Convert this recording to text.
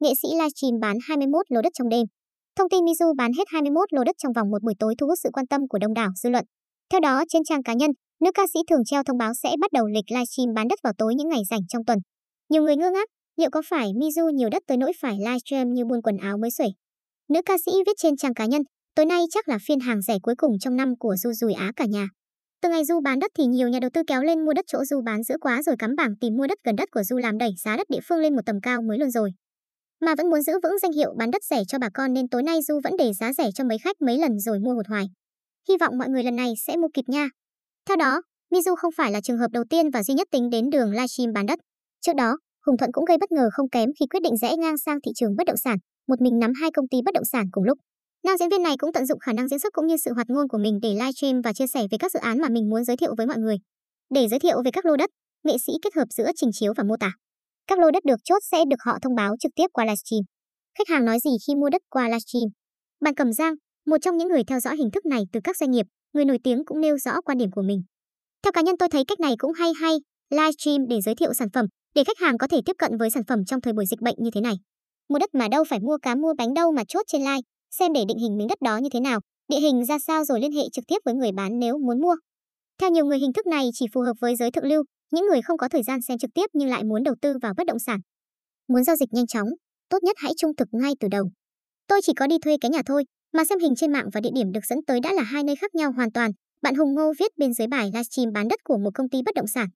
nghệ sĩ livestream bán 21 lô đất trong đêm. Thông tin Mizu bán hết 21 lô đất trong vòng một buổi tối thu hút sự quan tâm của đông đảo dư luận. Theo đó, trên trang cá nhân, nữ ca sĩ thường treo thông báo sẽ bắt đầu lịch livestream bán đất vào tối những ngày rảnh trong tuần. Nhiều người ngơ ngác, liệu có phải Mizu nhiều đất tới nỗi phải livestream như buôn quần áo mới xuể? Nữ ca sĩ viết trên trang cá nhân, tối nay chắc là phiên hàng rẻ cuối cùng trong năm của Du Dùi Á cả nhà. Từ ngày Du bán đất thì nhiều nhà đầu tư kéo lên mua đất chỗ Du bán giữa quá rồi cắm bảng tìm mua đất gần đất của Du làm đẩy giá đất địa phương lên một tầm cao mới luôn rồi. Mà vẫn muốn giữ vững danh hiệu bán đất rẻ cho bà con nên tối nay Du vẫn để giá rẻ cho mấy khách mấy lần rồi mua hụt hoài. Hy vọng mọi người lần này sẽ mua kịp nha. Theo đó, Mizu không phải là trường hợp đầu tiên và duy nhất tính đến đường livestream bán đất. Trước đó, Hùng Thuận cũng gây bất ngờ không kém khi quyết định rẽ ngang sang thị trường bất động sản, một mình nắm hai công ty bất động sản cùng lúc. Nam diễn viên này cũng tận dụng khả năng diễn xuất cũng như sự hoạt ngôn của mình để livestream và chia sẻ về các dự án mà mình muốn giới thiệu với mọi người. Để giới thiệu về các lô đất, nghệ sĩ kết hợp giữa trình chiếu và mô tả. Các lô đất được chốt sẽ được họ thông báo trực tiếp qua livestream. Khách hàng nói gì khi mua đất qua livestream? Bạn Cẩm Giang, một trong những người theo dõi hình thức này từ các doanh nghiệp, người nổi tiếng cũng nêu rõ quan điểm của mình. Theo cá nhân tôi thấy cách này cũng hay hay, livestream để giới thiệu sản phẩm, để khách hàng có thể tiếp cận với sản phẩm trong thời buổi dịch bệnh như thế này. Mua đất mà đâu phải mua cá mua bánh đâu mà chốt trên live, xem để định hình miếng đất đó như thế nào, địa hình ra sao rồi liên hệ trực tiếp với người bán nếu muốn mua. Theo nhiều người hình thức này chỉ phù hợp với giới thượng lưu, những người không có thời gian xem trực tiếp nhưng lại muốn đầu tư vào bất động sản. Muốn giao dịch nhanh chóng, tốt nhất hãy trung thực ngay từ đầu. Tôi chỉ có đi thuê cái nhà thôi, mà xem hình trên mạng và địa điểm được dẫn tới đã là hai nơi khác nhau hoàn toàn. Bạn Hùng Ngô viết bên dưới bài livestream bán đất của một công ty bất động sản.